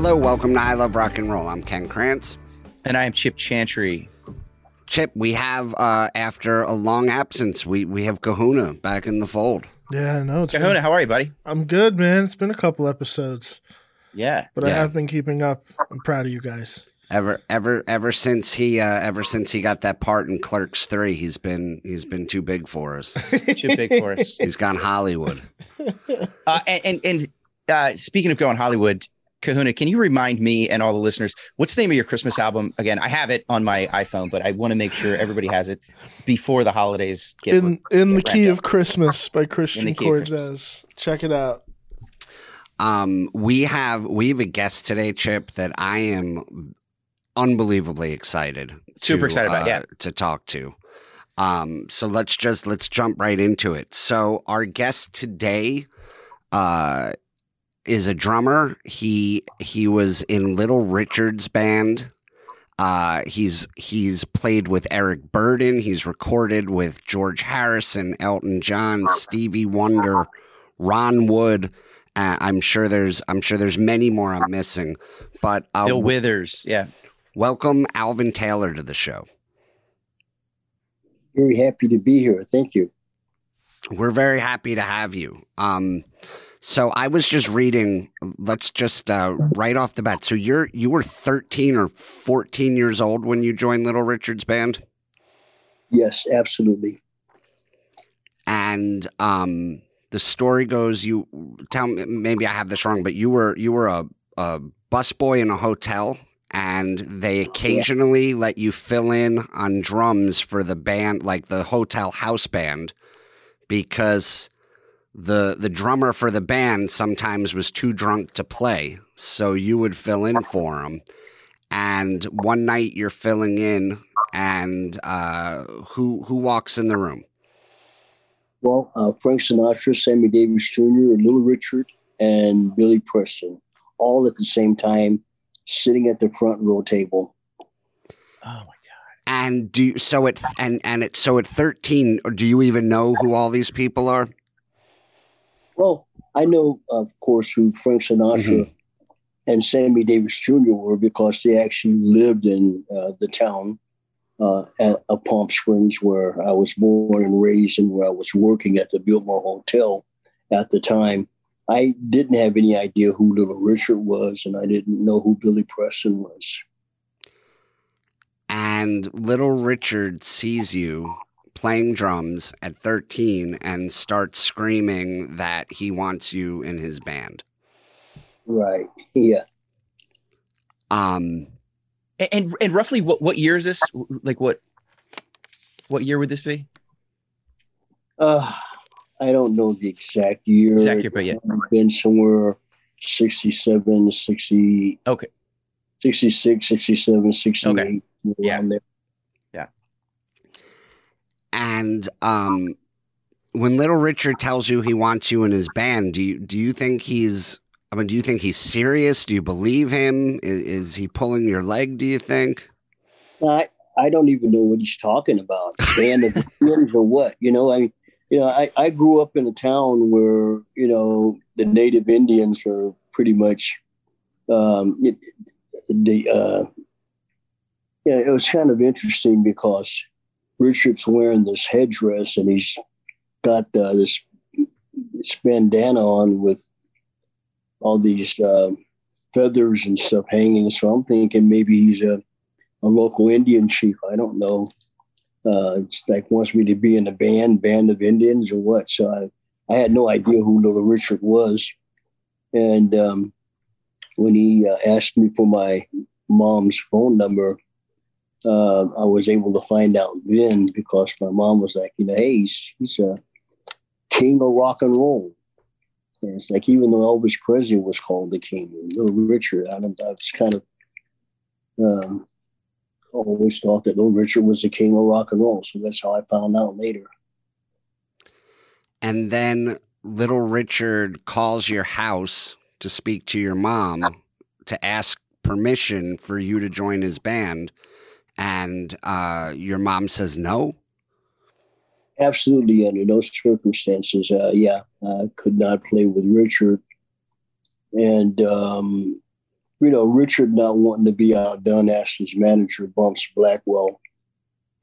Hello, welcome to I Love Rock and Roll. I'm Ken Krantz. And I am Chip Chantry. Chip, we have uh after a long absence, we we have Kahuna back in the fold. Yeah, I know. Kahuna, been- how are you, buddy? I'm good, man. It's been a couple episodes, Yeah. but I have been keeping up. I'm proud of you guys. Ever ever ever since he uh ever since he got that part in Clerks 3, he's been he's been too big for us. Too big for us. He's gone Hollywood. Uh, and and, and uh, speaking of going Hollywood, Kahuna, can you remind me and all the listeners what's the name of your Christmas album again? I have it on my iPhone, but I want to make sure everybody has it before the holidays get in in the Key wrapped of Christmas by Christian the Cortez. Check it out. Um we have we have a guest today, Chip, that I am unbelievably excited. Super excited about, uh, yeah. to talk to. Um, so let's just let's jump right into it. So our guest today uh, is a drummer. He he was in Little Richard's band. Uh, he's he's played with Eric Burdon. He's recorded with George Harrison, Elton John, Stevie Wonder, Ron Wood. Uh, I'm sure there's I'm sure there's many more I'm missing, but uh, Bill Withers. Yeah. welcome Alvin Taylor to the show. Very happy to be here. Thank you. We're very happy to have you. Um, so I was just reading. Let's just uh, right off the bat. So you're you were 13 or 14 years old when you joined Little Richard's band, Yes, absolutely. and um, the story goes. You tell me maybe I have this wrong, but you were you were a, a busboy in a hotel, and they occasionally let you fill in on drums for the band, like the hotel house band, because the the drummer for the band sometimes was too drunk to play, so you would fill in for him. And one night you're filling in, and uh, who who walks in the room? Well, uh, Frank Sinatra, Sammy Davis Jr., Little Richard, and Billy Preston, all at the same time, sitting at the front row table. Oh my God. And do you, so at and and it so at thirteen, do you even know who all these people are? Well, I know, of course, who Frank Sinatra and Sammy Davis Jr. were because they actually lived in uh, the town uh, at uh, Palm Springs, where I was born and raised, and where I was working at the Biltmore Hotel at the time. I didn't have any idea who Little Richard was, and I didn't know who Billy Preston was. And little Richard sees you playing drums at thirteen and starts screaming that he wants you in his band. Right. Yeah. Um, And, and and roughly what what year is this? Like what what year would this be? Uh, I don't know the exact year. Exact year, but yeah. It's been somewhere 67, 60. Okay. 66, 67, 68. Okay. Yeah. there. And um, when little Richard tells you he wants you in his band, do you do you think he's? I mean, do you think he's serious? Do you believe him? Is, is he pulling your leg? Do you think? I, I don't even know what he's talking about. Band of Indians or what? You know, I mean, you know, I, I grew up in a town where, you know, the native Indians are pretty much um, it, the, uh, yeah, it was kind of interesting because Richard's wearing this headdress and he's got uh, this, this bandana on with all these uh, feathers and stuff hanging. So I'm thinking maybe he's a, a local Indian chief. I don't know. Uh, it's like wants me to be in a band, band of Indians or what. So I, I had no idea who Little Richard was. And um, when he uh, asked me for my mom's phone number, uh, I was able to find out then because my mom was like, you know, hey, he's, he's a king of rock and roll. And it's like even though Elvis Presley was called the king, Little Richard, I don't. I was kind of um, always thought that Little Richard was the king of rock and roll. So that's how I found out later. And then little Richard calls your house to speak to your mom to ask permission for you to join his band. And uh, your mom says no. Absolutely, under no circumstances. Uh, yeah, I could not play with Richard. And um, you know, Richard not wanting to be outdone asked his manager, Bumps Blackwell,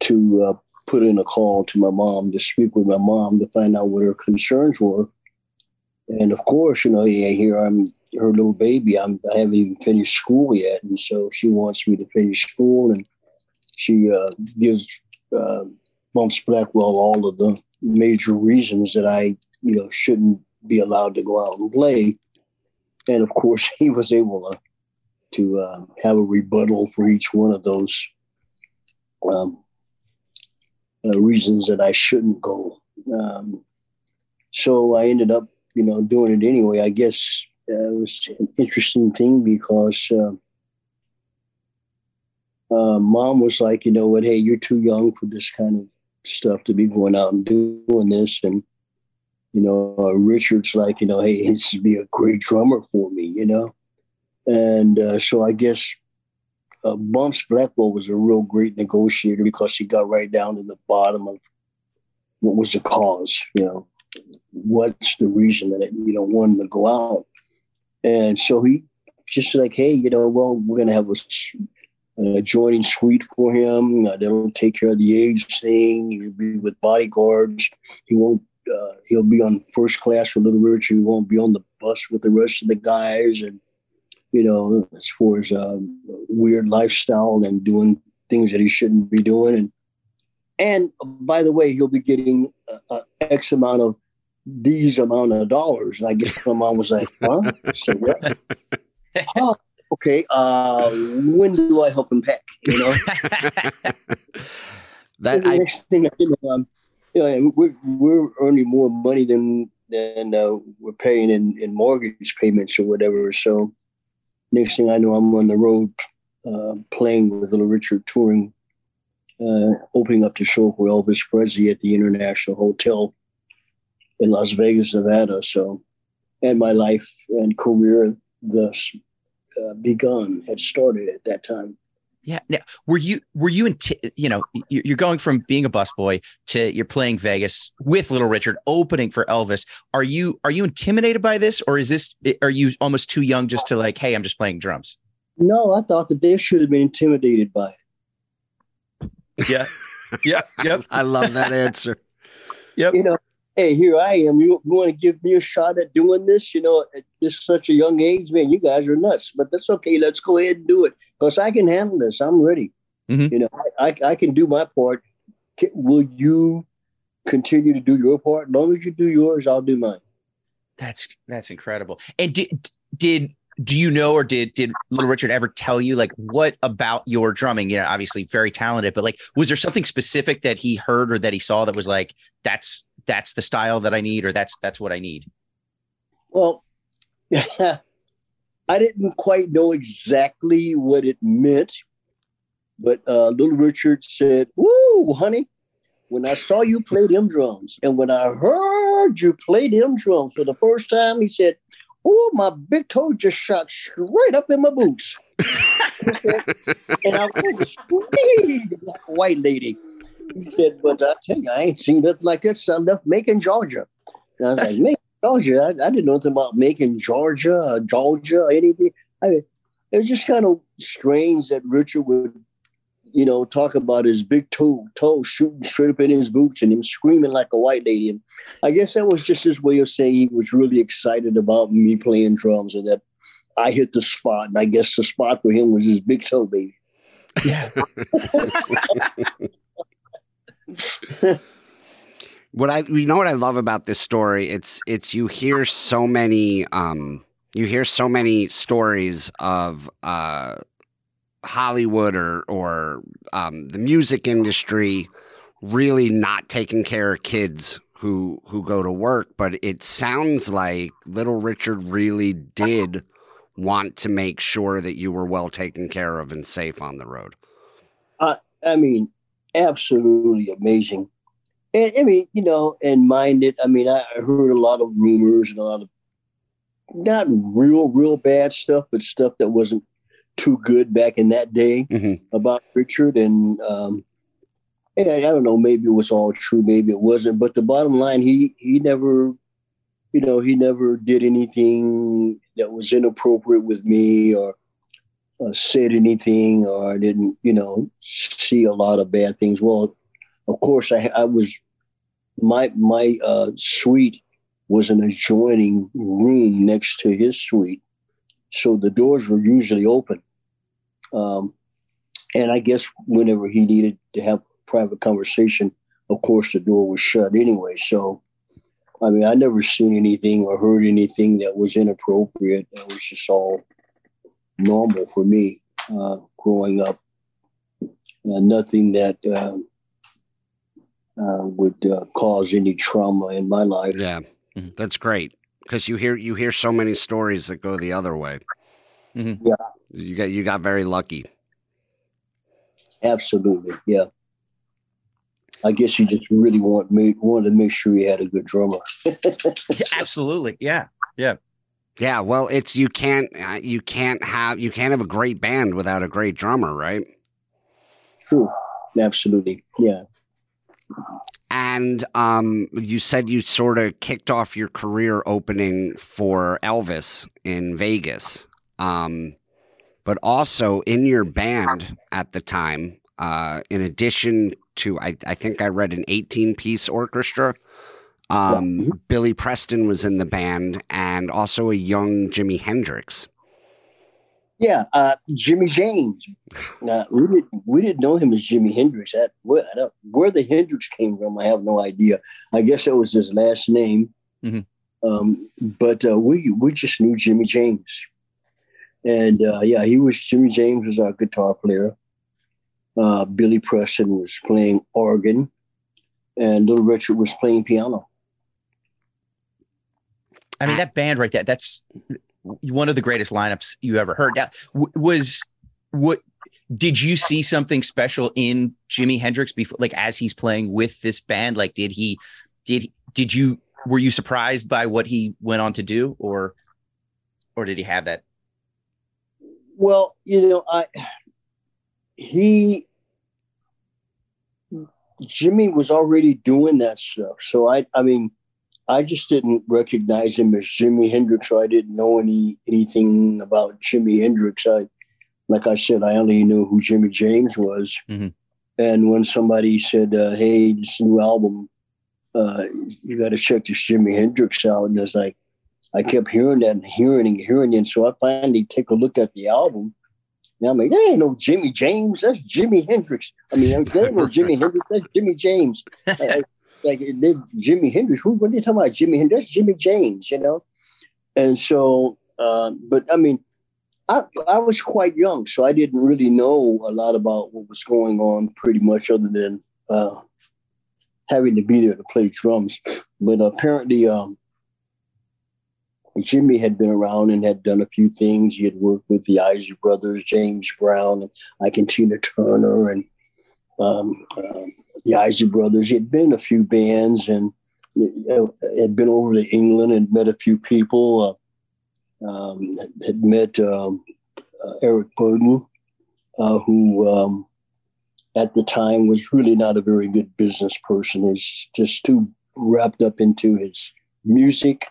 to uh, put in a call to my mom to speak with my mom to find out what her concerns were. And of course, you know, yeah, here I'm her little baby. I'm I haven't even finished school yet, and so she wants me to finish school, and she uh, gives uh, Blackwell all of the major reasons that I, you know, shouldn't be allowed to go out and play. And of course, he was able to to uh, have a rebuttal for each one of those um, uh, reasons that I shouldn't go. Um, so I ended up, you know, doing it anyway. I guess uh, it was an interesting thing because uh, uh, mom was like, you know what, hey, you're too young for this kind of stuff to be going out and doing this. And, you know, uh, Richard's like, you know, hey, this would be a great drummer for me, you know. And uh, so I guess uh, Bumps Blackwell was a real great negotiator because he got right down to the bottom of what was the cause, you know, what's the reason that you don't want him to go out. And so he just like, hey, you know, well, we're going to have a, an adjoining suite for him. Uh, they'll take care of the age thing. He'll be with bodyguards. He won't. Uh, he'll be on first class with Little Richard. He won't be on the bus with the rest of the guys. And you know, as far as um, weird lifestyle and doing things that he shouldn't be doing. And and by the way, he'll be getting uh, uh, X amount of these amount of dollars. And I guess my mom was like, huh? What? oh, okay. Uh, when do I help him pack? You know? that the I, next thing I know, um, you know, we're, we're earning more money than than uh, we're paying in, in mortgage payments or whatever. So next thing I know, I'm on the road uh, playing with Little Richard, touring, uh, opening up the show for Elvis Presley at the International Hotel in Las Vegas, Nevada. So, and my life and career thus uh, begun had started at that time. Yeah. Now, were you were you in you know you're going from being a busboy to you're playing Vegas with Little Richard opening for Elvis. Are you are you intimidated by this or is this are you almost too young just to like hey I'm just playing drums? No, I thought that they should have been intimidated by it. Yeah. yeah. Yep. I love that answer. Yep. You know, hey, here I am. You, want to give me a shot at doing this? You know, at this such a young age, man, you guys are nuts. But that's okay. Let's go ahead and do it because I can handle this. I'm ready. Mhm. You know, I, I, I can do my part. Can- will you continue to do your part? As long as you do yours, I'll do mine. That's that's incredible. And did did do you know or did did Little Richard ever tell you like what about your drumming? You know, obviously very talented, but like was there something specific that he heard or that he saw that was like that's that's the style that I need or that's that's what I need? Well, I didn't quite know exactly what it meant, but uh, Little Richard said, "Woo, honey, when I saw you play them drums, and when I heard you play them drums for the first time, he said, "Oh, my big toe just shot straight up in my boots." and I screaming like white lady. He said, "But I tell you, I ain't seen nothing like this since I left Macon, Georgia." And I was like, "Macon, Georgia? I, I didn't know anything about Macon, Georgia, uh, Georgia, or anything." I mean, it was just kind of strange that Richard would, you know, talk about his big toe toe shooting straight up in his boots and him screaming like a white lady. And I guess that was just his way of saying he was really excited about me playing drums and that I hit the spot. And I guess the spot for him was his big toe, baby. Yeah. what I you know what I love about this story? It's it's you hear so many um you hear so many stories of uh Hollywood or or um the music industry really not taking care of kids who who go to work but it sounds like little Richard really did want to make sure that you were well taken care of and safe on the road. I mean, absolutely amazing. And I mean, you know, and mind it, I mean, I heard a lot of rumors and a lot of not real, real bad stuff, but stuff that wasn't too good back in that day Mhm. about Richard. And um, and I, I don't know, maybe it was all true, maybe it wasn't. But the bottom line, he he never, you know, he never did anything that was inappropriate with me or uh, said anything or I didn't, you know, see a lot of bad things. Well, of course, I, I was my my uh, suite was an adjoining room next to his suite, so the doors were usually open. Um, and I guess whenever he needed to have private conversation, of course the door was shut anyway. So, I mean, I never seen anything or heard anything that was inappropriate. It was just all normal for me uh, growing up. Uh, nothing that uh, uh would uh, cause any trauma in my life. Yeah, mm-hmm. that's great because you hear you hear so many stories that go the other way. Mm-hmm. Yeah, you got you got very lucky. Absolutely, yeah. I guess you just really want me wanted to make sure you had a good drummer. Absolutely, yeah, yeah. Yeah, well, it's you can't uh, you can't have you can't have a great band without a great drummer, right? True, absolutely, yeah. And um, you said you sort of kicked off your career opening for Elvis in Vegas, um, but also in your band at the time. Uh, in addition to, I, I think I read an 18 piece orchestra. Um, yeah. Billy Preston was in the band, and also a young Jimi Hendrix. Yeah, uh, Jimmy James. Uh, we didn't we didn't know him as Jimi Hendrix. That where, where, the Hendrix came from, I have no idea. I guess that was his last name. Mm-hmm. Um, but uh, we we just knew Jimmy James, and uh, yeah, he was Jimmy James was our guitar player. Uh, Billy Preston was playing organ, and Little Richard was playing piano. I mean, that band right there, that's one of the greatest lineups you ever heard. Now, was what did you see something special in Jimi Hendrix before, like as he's playing with this band? Like, did he, did, did you, were you surprised by what he went on to do or, or did he have that? Well, you know, I, he, Jimmy was already doing that stuff. So I, I mean, I just didn't recognize him as Jimi Hendrix. So I didn't know any anything about Jimi Hendrix. I, like I said, I only knew who Jimmy James was. Mm-hmm. And when somebody said, uh, "Hey, this new album, uh, you got to check this Jimi Hendrix out," and it's like, I kept hearing that and hearing and hearing it. So I finally take a look at the album. And I'm like, there ain't no Jimmy James. That's Jimi Hendrix. I mean, there ain't no Jimi Hendrix. That's Jimmy James. I, like they, Jimi Hendrix. Who when they talking about Jimi Hendrix? Jimmy James, you know. And so, uh, but I mean, I I was quite young, so I didn't really know a lot about what was going on, pretty much, other than uh, having to be there to play drums. But apparently, um, Jimmy had been around and had done a few things. He had worked with the Isley Brothers, James Brown, and Ike and Tina Turner, and um, um, the Isley Brothers. He had been in a few bands and had been over to England and met a few people. Uh, um, had met um, uh, Eric Burdon, uh, who um, at the time was really not a very good business person. He's just too wrapped up into his music,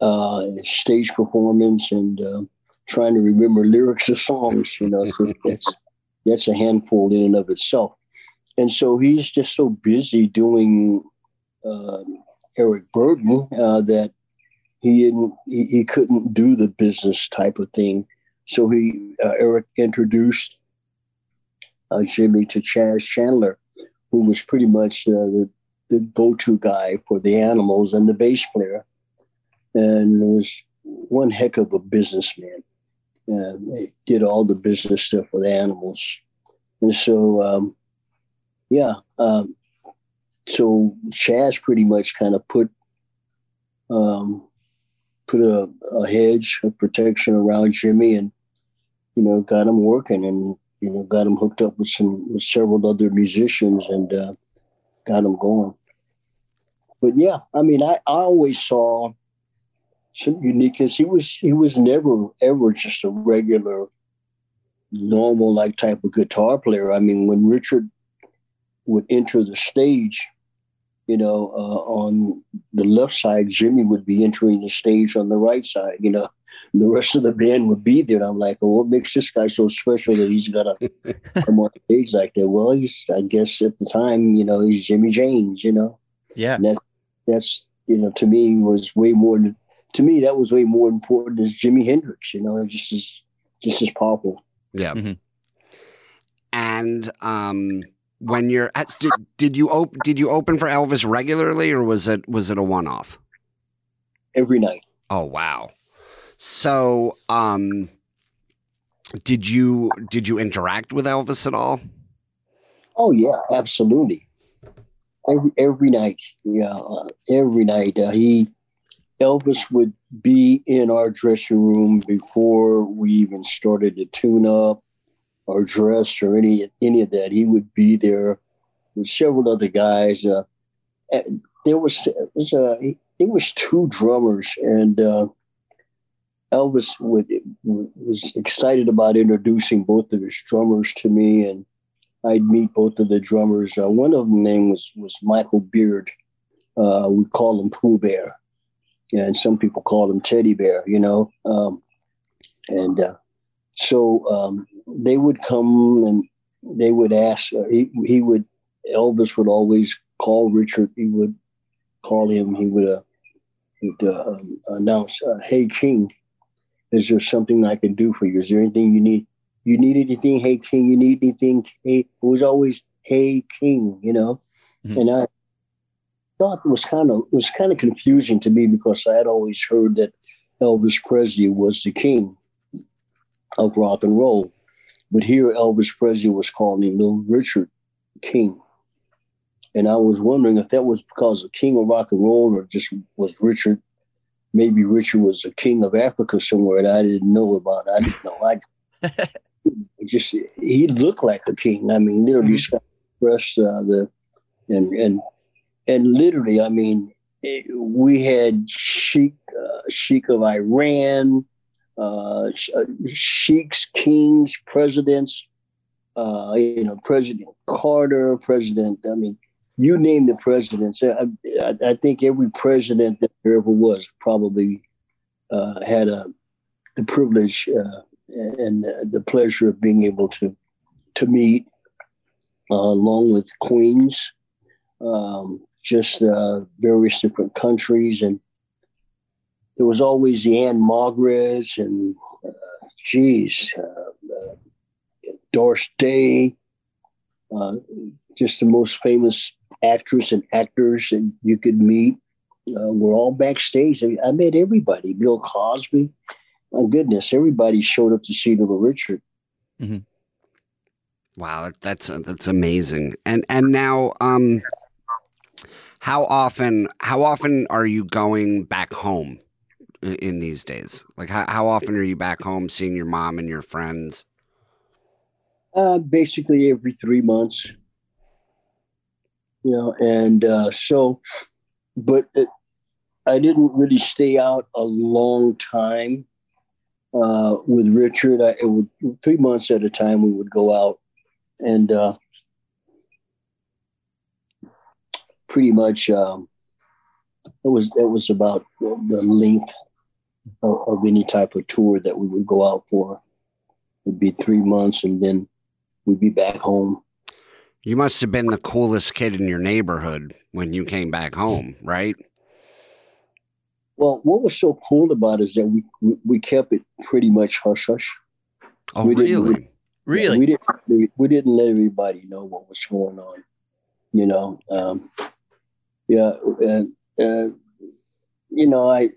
uh, his stage performance, and uh, trying to remember lyrics of songs. You know, so that's that's a handful in and of itself and so he's just so busy doing uh, Eric Burdon uh, that he didn't he, he, couldn't do the business type of thing. So he uh, Eric introduced uh, Jimmy to Chas Chandler, who was pretty much uh, the the go-to guy for the animals and the bass player, and was one heck of a businessman. And he did all the business stuff with animals, and so. Um, yeah. Um, so Chas pretty much kind of put um, put a, a, hedge of protection around Jimmy, and you know got him working, and you know got him hooked up with some with several other musicians, and uh, got him going. But yeah, I mean, I, I always saw some uniqueness. He was he was never ever just a regular, normal like type of guitar player. I mean, when Richard would enter the stage, you know, uh, on the left side, Jimmy would be entering the stage on the right side, you know. The rest of the band would be there. And I'm like, well, what makes this guy so special that he's got to come on stage like that? Well, he's, I guess at the time, you know, he's Jimmy James, you know. Yeah. And that's, that's, you know, to me was way more, to me, that was way more important as Jimi Hendrix, you know, just as, just as powerful. Yeah. Mhm. And um, when you're at, did, did you op- did you open for Elvis regularly, or was it was it a one off? Every night. Oh wow! So, um, did you did you interact with Elvis at all? Oh yeah, absolutely. Every every night, yeah, uh, every night. Uh, he Elvis would be in our dressing room before we even started to tune up or dress or any any of that. He would be there with several other guys. Uh, there was it was uh, there was two drummers, and uh, Elvis would, was excited about introducing both of his drummers to me, and I'd meet both of the drummers. Uh, one of them name was was Michael Beard. Uh, we call him Pooh Bear, and some people call him Teddy Bear. You know, um, and uh, so um, they would come and they would ask. Uh, he he would Elvis would always call Richard. He would call him. He would, uh, would uh, um, announce, uh, "Hey King, is there something I can do for you? Is there anything you need?" You need anything? Hey King, you need anything? Hey, it was always Hey King, you know. Mhm. And I thought it was kind of it was kind of confusing to me because I had always heard that Elvis Presley was the king of rock and roll, but here Elvis Presley was calling him Little Richard King, and I was wondering if that was because of King of Rock and Roll or just was Richard. Maybe Richard was the king of Africa somewhere that I didn't know about. I didn't know. I just he looked like a king. I mean, literally, Mhm. breasts, uh, the and and and literally, I mean, we had Sheik uh, Sheik of Iran, uh, uh, sheiks, kings, presidents. Uh, you know, President Carter, President. I mean, you name the presidents. I, I, I think every president that there ever was probably uh, had a the privilege uh, and the pleasure of being able to to meet uh, along with queens, um, just various different countries, and there was always the Ann-Margret's and uh, geez, uh, uh, Doris Day, uh, just the most famous actress and actors that you could meet. Uh, were all backstage. I, I met everybody. Bill Cosby. My goodness, everybody showed up to see Little Richard. Wow, that- that's that's amazing. And and now, um, how often how often are you going back home in these days? Like how how often are you back home seeing your mom and your friends? Uh, basically every three months. You know, and uh, so, but it, I didn't really stay out a long time uh, with Richard. I, it would three months at a time. We would go out, and uh, pretty much um, it was that was about the length of, of any type of tour that we would go out for. Would be three months, and then we'd be back home. You must have been the coolest kid in your neighborhood when you came back home, right? Well, what was so cool about it is that we we, we kept it pretty much hush hush. Oh, We didn't- really? Really? We didn't we didn't let everybody know what was going on. You know, um, yeah, and uh, you know, I,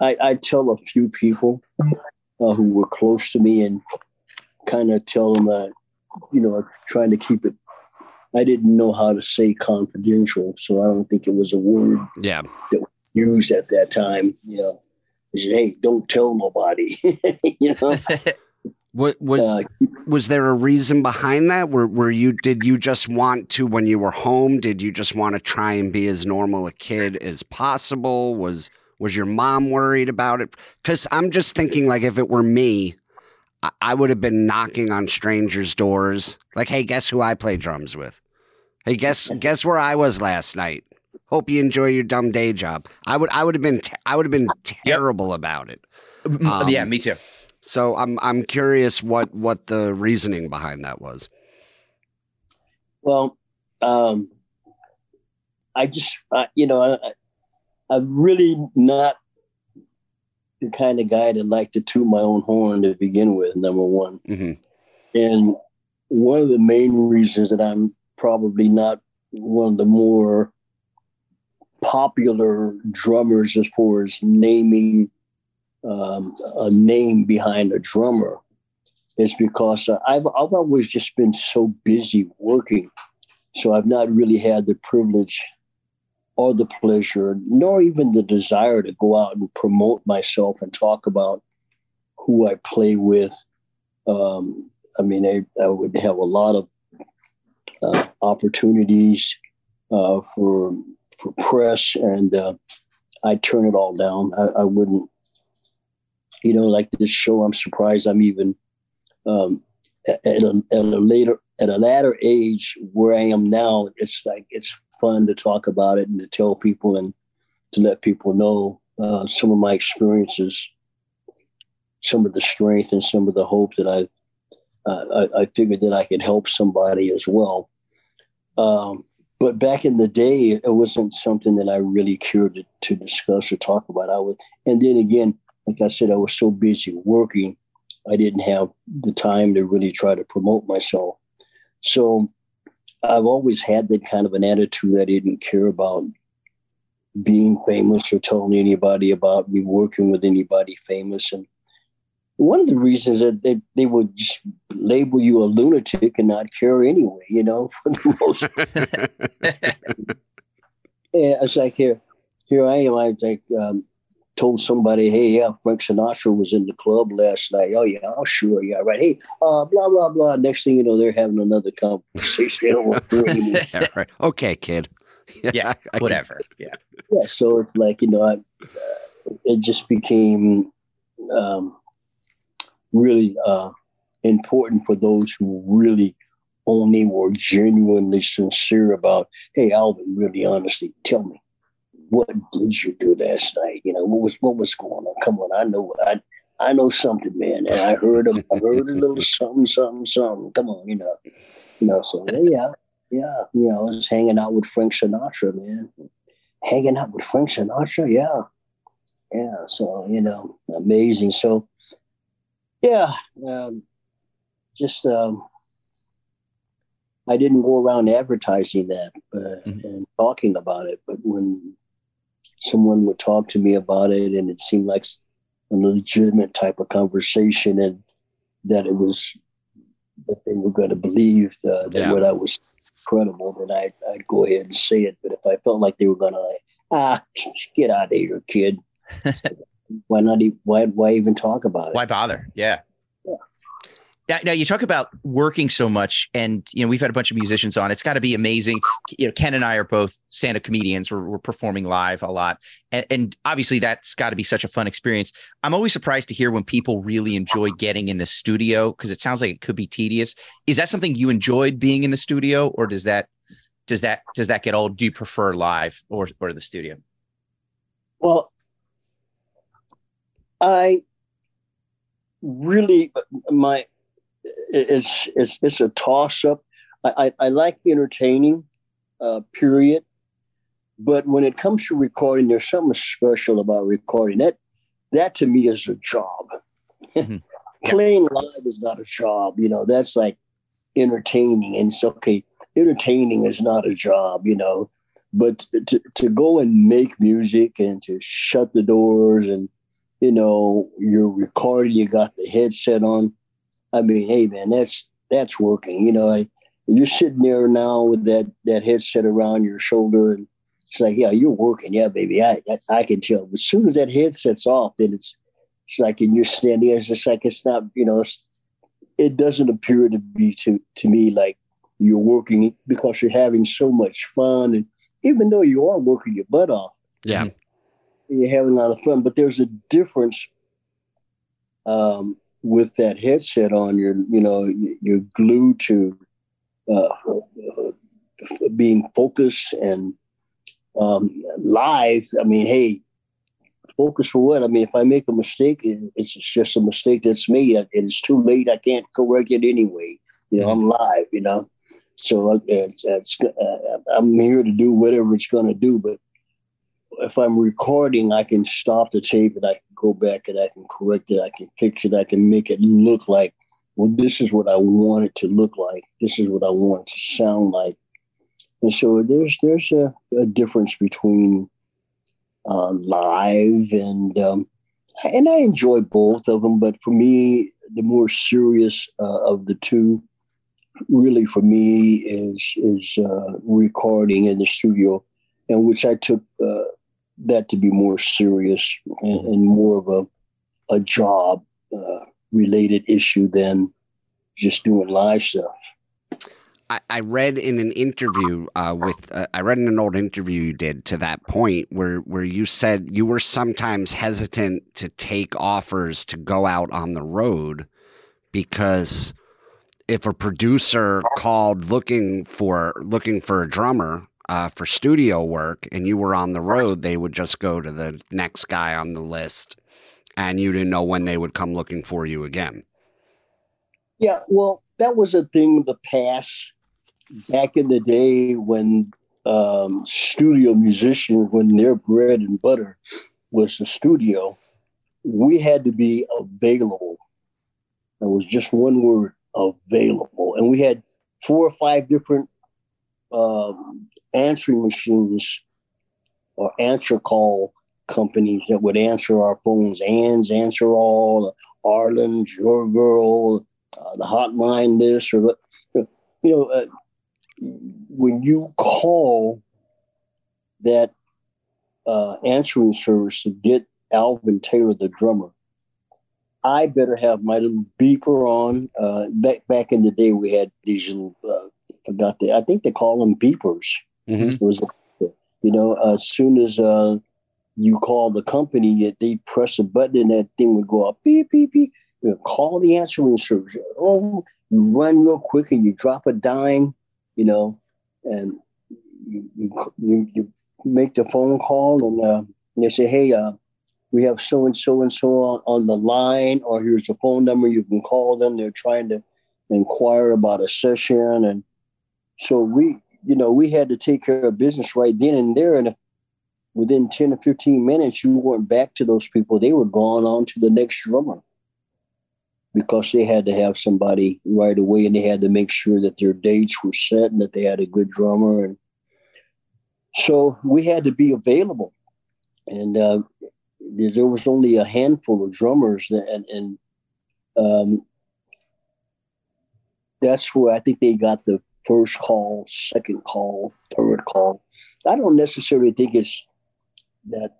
I I tell a few people uh, who were close to me and kind of tell them that you know trying to keep it. I didn't know how to say confidential, so I don't think it was a word Yeah. that used at that time. You know, I said, hey, don't tell nobody. you know, What was uh, was there a reason behind that? Were were you did you just want to when you were home? Did you just want to try and be as normal a kid as possible? Was was your mom worried about it? Because I'm just thinking like if it were me, I, I would have been knocking on strangers' doors, like, "Hey, guess who I play drums with? Hey, guess guess where I was last night? Hope you enjoy your dumb day job. I would I would have been te- I would have been terrible about it. Um, yeah, me too. So I'm I'm curious what what the reasoning behind that was. Well, um, I just, uh, you know, I, I'm really not the kind of guy that like to toot my own horn to begin with. Number one, hmm and one of the main reasons that I'm probably not one of the more popular drummers as far as naming um, a name behind a drummer is because uh, I've, I've always just been so busy working. So I've not really had the privilege or the pleasure, nor even the desire to go out and promote myself and talk about who I play with. Um, I mean, I, I would have a lot of uh, opportunities uh, for for press, and uh, I turn it all down. I, I wouldn't, you know, like this show. I'm surprised I'm even um, at, a, at a later at a latter age where I am now. It's like it's fun to talk about it and to tell people and to let people know uh, some of my experiences, some of the strength and some of the hope that I uh, I, I figured that I could help somebody as well. Um, but back in the day, it wasn't something that I really cared to, to discuss or talk about. I was, and then again, like I said, I was so busy working, I didn't have the time to really try to promote myself. So I've always had that kind of an attitude. I didn't care about being famous or telling anybody about me working with anybody famous. And one of the reasons that they, they would just label you a lunatic and not care anyway, you know, for the most yeah, it's like here, here I am. I like um, told somebody, hey, yeah, Frank Sinatra was in the club last night. Oh yeah, oh sure, yeah, right. Hey, uh, blah blah blah. Next thing you know, they're having another conversation. They don't want to yeah, right. Okay, kid. Yeah, I- I can- Whatever. Yeah. yeah, so it's like you know, I, uh, it just became um, really uh, important for those who really only were genuinely sincere about, hey, Alvin, really honestly, tell me, what did you do last night? You know, what was what was going on? Come on, I know what I I know something, man, and I heard a, I heard a little something, something, something. Come on, you know, you know. So yeah, yeah, you know, I was hanging out with Frank Sinatra, man hanging out with Frank Sinatra. Yeah. Yeah. So, you know, amazing. So, yeah, um, just, um, I didn't go around advertising that uh, Mhm. and talking about it, but when someone would talk to me about it and it seemed like a legitimate type of conversation and that it was that they were going to believe uh, that Yeah. what I was credible, then I'd, I'd go ahead and say it. But if I felt like they were going to, like, ah, get out of here, kid. why not? e- Why? Why even talk about it? Why bother? Yeah. Now, now you talk about working so much, and you know we've had a bunch of musicians on. It's got to be amazing. You know, Ken and I are both stand-up comedians. We're, we're performing live a lot, and, and obviously that's got to be such a fun experience. I'm always surprised to hear when people really enjoy getting in the studio because it sounds like it could be tedious. Is that something you enjoyed being in the studio, or does that does that does that get old? Do you prefer live or or the studio? Well, I really my it's it's it's a toss up. I, I, I like entertaining, uh, period. But when it comes to recording, there's something special about recording. That that to me is a job. Mhm. Yeah. Playing live is not a job. You know, that's like entertaining. And it's okay. Entertaining is not a job, you know. But to, to go and make music and to shut the doors and, you know, you're recording, you got the headset on. I mean, hey man, that's that's working. You know, I, you're sitting there now with that that headset around your shoulder and it's like, yeah, you're working. Yeah, baby. I I, I can tell. But as soon as that headset's off, then it's it's like and you're standing it's just like it's not, you know, it's, it doesn't appear to be to to me like you're working because you're having so much fun and even though you are working your butt off, Yeah. you're having a lot of fun. But there's a difference um, with that headset on. You're you know you're glued to uh, being focused and Um, live, I mean, hey, focus for what? I mean, if I make a mistake, it's just a mistake that's made. It's too late. I can't correct it anyway. You know, I'm live. You know, so uh, it's, it's, uh, I'm here to do whatever it's going to do. But if I'm recording, I can stop the tape and I can go back and I can correct it. I can fix it. I can make it look like, well, this is what I want it to look like. This is what I want it to sound like. And so there's there's a, a difference between uh, live and um, and I enjoy both of them. But for me, the more serious uh, of the two, really for me, is is uh, recording in the studio, and which I took uh, that to be more serious and, and more of a a job uh, related issue than just doing live stuff. I, read in an interview uh, with uh, I read in an old interview you did to that point where where you said you were sometimes hesitant to take offers to go out on the road because if a producer called looking for looking for a drummer uh, for studio work and you were on the road, they would just go to the next guy on the list, and you didn't know when they would come looking for you again. Yeah, well, that was a thing of the past back in the day when um, studio musicians, when their bread and butter was the studio, we had to be available. It was just one word available. And we had four or five different um, answering machines or answer call companies that would answer our phones. Ann's Answer All, Arlen's, Your Girl, uh, the Hotline this or you know, uh, when you call that uh, answering service to get Alvin Taylor, the drummer, I better have my little beeper on. Uh, back back in the day, we had these little. Uh, forgot the. I think they call them beepers. Mm-hmm. Was, you know, as soon as uh, you call the company, they press a button and that thing would go up beep beep beep. You know, call the answering service. Oh, you run real quick and you drop a dime you know, and you you, you make the phone call and uh, they say, hey, uh, we have so and so and so on, on the line, or here's the phone number. You can call them. They're trying to inquire about a session, and so we, you know, we had to take care of business right then and there. And within ten or fifteen minutes you weren't back to those people, they were gone on to the next drummer because they had to have somebody right away and they had to make sure that their dates were set and that they had a good drummer and so we had to be available and uh, there was only a handful of drummers that, and, and um, that's where i think they got the first call second call third call i don't necessarily think it's that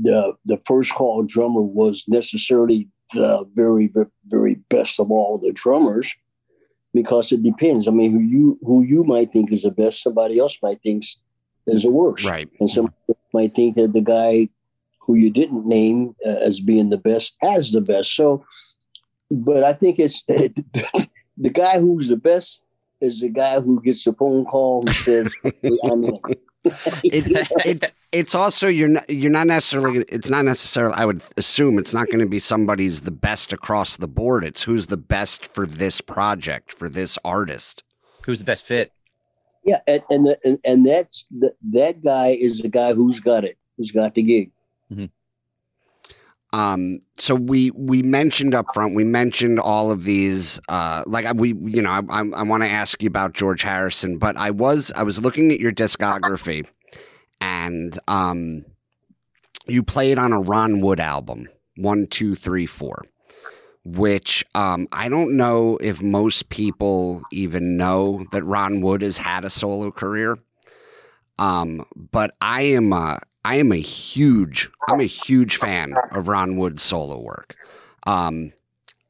the the first call drummer was necessarily the very, very best of all the drummers because it depends. I mean, who you who you might think is the best, somebody else might think is the worst, right? And some might think that the guy who you didn't name uh, as being the best has the best. So, but I think it's the guy who's the best is the guy who gets the phone call who says, hey, "I'm in." it, it's it's also you're not you're not necessarily it's not necessarily I would assume it's not going to be somebody's the best across the board. It's who's the best for this project for this artist. Who's the best fit? Yeah, and and the, and, and that's the, that guy is the guy who's got it, who's got the gig. Mm-hmm. Um, so we we mentioned up front, we mentioned all of these. Uh, like we, you know, I, I, I want to ask you about George Harrison, but I was I was looking at your discography, and um, you played on a Ron Wood album, one, two, three, four, which um, I don't know if most people even know that Ron Wood has had a solo career. Um, but I am a, I am a huge, I'm a huge fan of Ron Wood's solo work. Um,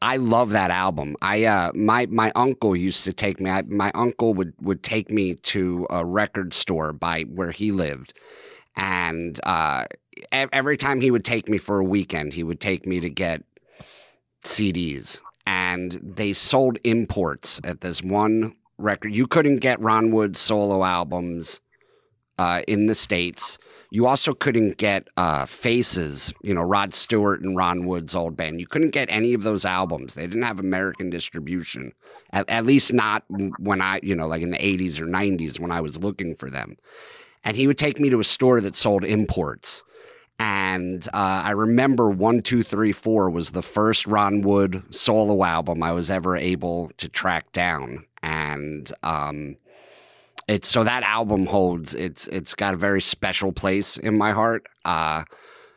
I love that album. I uh, my my uncle used to take me. I, my uncle would would take me to a record store by where he lived, and uh, every time he would take me for a weekend, he would take me to get CDs, and they sold imports at this one record. You couldn't get Ron Wood's solo albums uh, in the states. You also couldn't get uh, Faces, you know, Rod Stewart and Ron Wood's old band. You couldn't get any of those albums. They didn't have American distribution, at, at least not when I, you know, like in the 80s or 90s when I was looking for them. And he would take me to a store that sold imports. And uh, I remember one, two, three, four was the first Ron Wood solo album I was ever able to track down. And um, it's so that album holds it's it's got a very special place in my heart. Uh,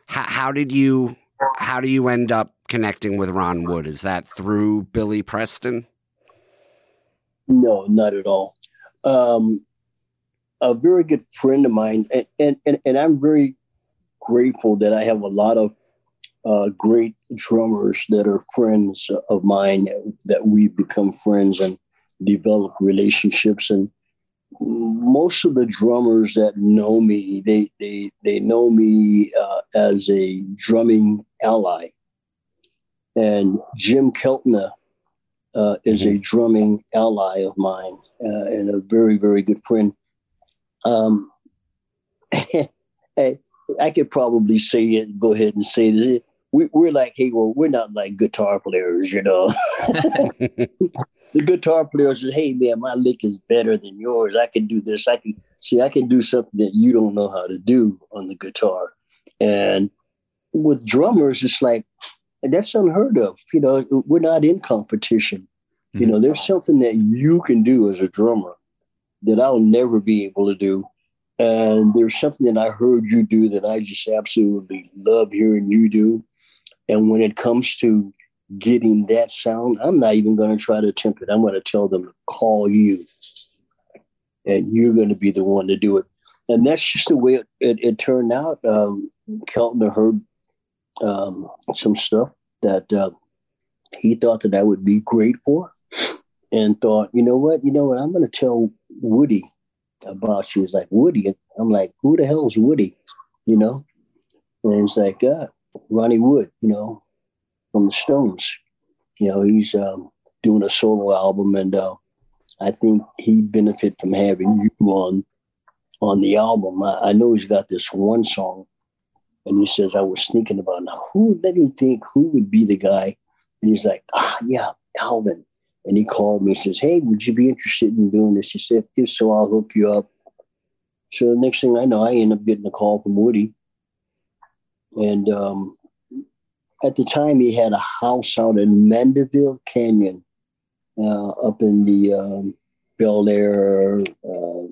how, how did you how do you end up connecting with Ron Wood? Is that through Billy Preston? No, not at all. Um, a very good friend of mine, and, and, and, I'm very grateful that I have a lot of uh, great drummers that are friends of mine that we've become friends and develop relationships. And most of the drummers that know me, they they they know me uh, as a drumming ally. And Jim Keltner uh, is mm-hmm. a drumming ally of mine uh, and a very very good friend. Um, I, I could probably say it. Go ahead and say this. We, we're like, hey, well, we're not like guitar players, you know. the guitar player says, "Hey man, my lick is better than yours. I can do this. I can see. I can do something that you don't know how to do on the guitar." And with drummers, it's like that's unheard of. You know, we're not in competition. Mm-hmm. You know, there's something that you can do as a drummer that I'll never be able to do. And there's something that I heard you do that I just absolutely love hearing you do. And when it comes to getting that sound, I'm not even going to try to attempt it. I'm going to tell them to call you, and you're going to be the one to do it. And that's just the way it, it, it turned out. Um, Keltner heard um, some stuff that uh, he thought that I would be great for, and thought, you know what, you know what, I'm going to tell Woody about She was like Woody. I'm like, who the hell is Woody? You know, and he's like, uh, Ronnie Wood. You know, from the Stones. You know, he's um, doing a solo album, and uh, I think he'd benefit from having you on on the album. I, I, know he's got this one song, and he says, "I was thinking about now who. Let me think who would be the guy." And he's like, "Ah, yeah, Alvin." And he called me. says, "Hey, would you be interested in doing this?" He said, "If so, I'll hook you up." So the next thing I know, I end up getting a call from Woody, and um, at the time he had a house out in Mandeville Canyon, uh, up in the um, Bel Air, uh,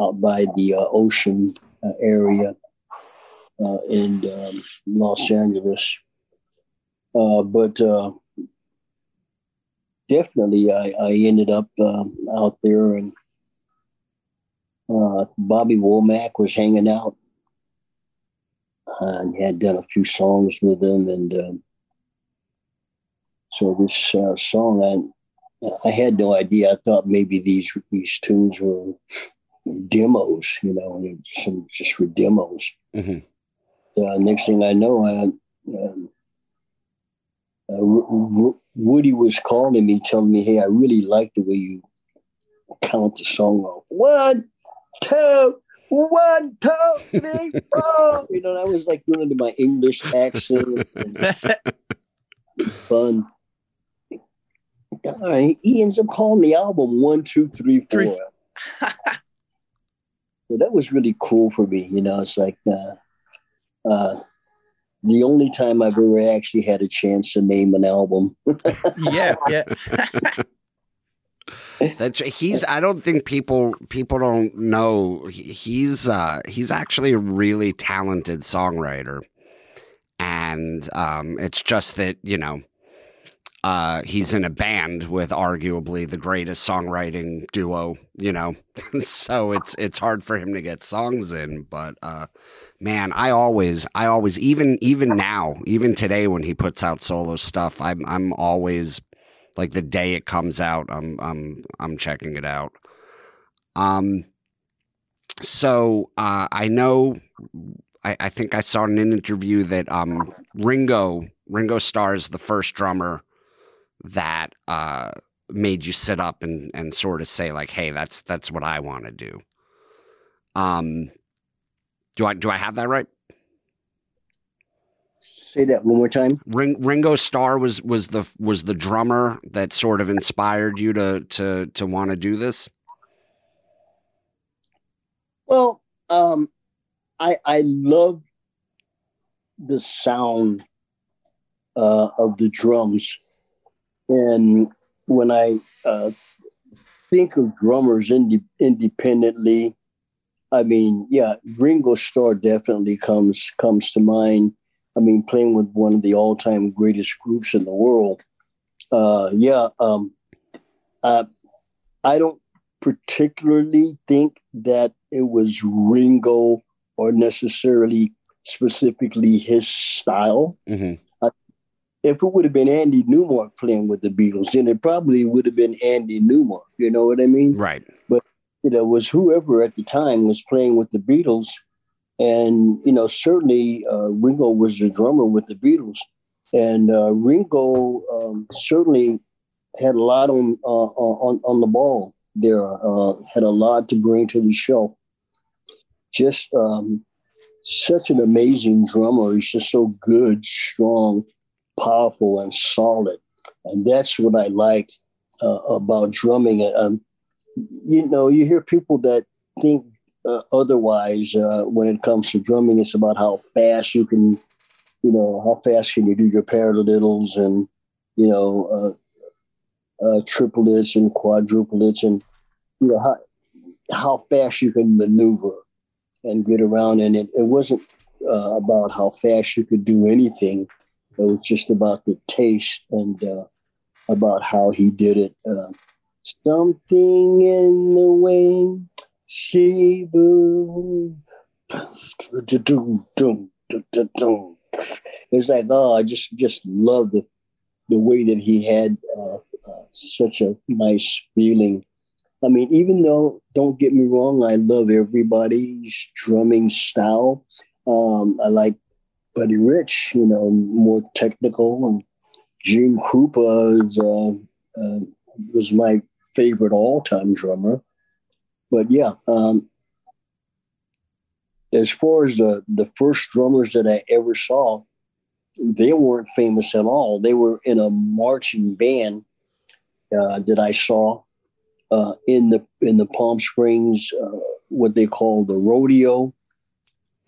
out by the uh, ocean uh, area uh, in um, Los Angeles. Uh, but definitely, I, I, ended up um, out there, and Bobby Womack was hanging out and had done a few songs with them. And um, so this uh, song, I, I had no idea. I thought maybe these these tunes were demos, you know, some just for demos. Mm-hmm. Uh, next thing I know, I, um, uh, Woody was calling me, telling me, "Hey, I really like the way you count the song off. One, two, one, two, three, four. you know, I was like doing it in my English accent. fun. he ends up calling the album one, two, three, four. Three. so that was really cool for me. You know, it's like uh, uh, the only time I've ever actually had a chance to name an album. yeah, yeah. That's he's. I don't think people people don't know he's uh, he's actually a really talented songwriter, and um, it's just that you know uh, he's in a band with arguably the greatest songwriting duo. You know, so it's it's hard for him to get songs in. But uh, man, I always I always even even now even today when he puts out solo stuff, I'm I'm always like the day it comes out, I'm I'm I'm checking it out. Um, so uh, I know. I, I think I saw in an interview that um, Ringo Ringo Starr is the first drummer that uh, made you sit up and, and sort of say like, "Hey, that's that's what I want to do." Um, do I do I have that right? Say that one more time. Ring, Ringo Starr was was the was the drummer that sort of inspired you to to to want to do this. Well, um, I I love the sound uh, of the drums, and when I uh, think of drummers inde- independently, I mean, yeah, Ringo Starr definitely comes comes to mind. I mean, playing with one of the all time greatest groups in the world. Uh, yeah, um, uh, I don't particularly think that it was Ringo or necessarily specifically his style. Mm-hmm. If it would have been Andy Newmark playing with the Beatles, then it probably would have been Andy Newmark. You know what I mean? Right. You know, it was whoever at the time was playing with the Beatles, and you know, certainly uh, Ringo was the drummer with the Beatles, and uh, Ringo um, certainly had a lot on uh, on on the ball there. Uh, had a lot to bring to the show. Just um, such an amazing drummer. He's just so good, strong, powerful, and solid. And that's what I like uh, about drumming. Um, you know, you hear people that think uh, otherwise uh, when it comes to drumming. It's about how fast you can, you know, how fast can you do your paradiddles and, you know, uh, uh, triplets and quadruplets and, you know, how, how fast you can maneuver and get around. And it, it wasn't uh, about how fast you could do anything. It was just about the taste and uh, about how he did it. Something in the way she moved. It's like, oh, I just just love the the way that he had uh, uh, such a nice feeling. I mean, even though, don't get me wrong, I love everybody's drumming style. Um, I like Buddy Rich, you know, more technical, and Gene Krupa is, uh, uh, was my favorite all-time drummer. But yeah, um, as far as the the first drummers that I ever saw, they weren't famous at all. They were in a marching band uh, that I saw uh, in the in the Palm Springs, uh, what they call the rodeo,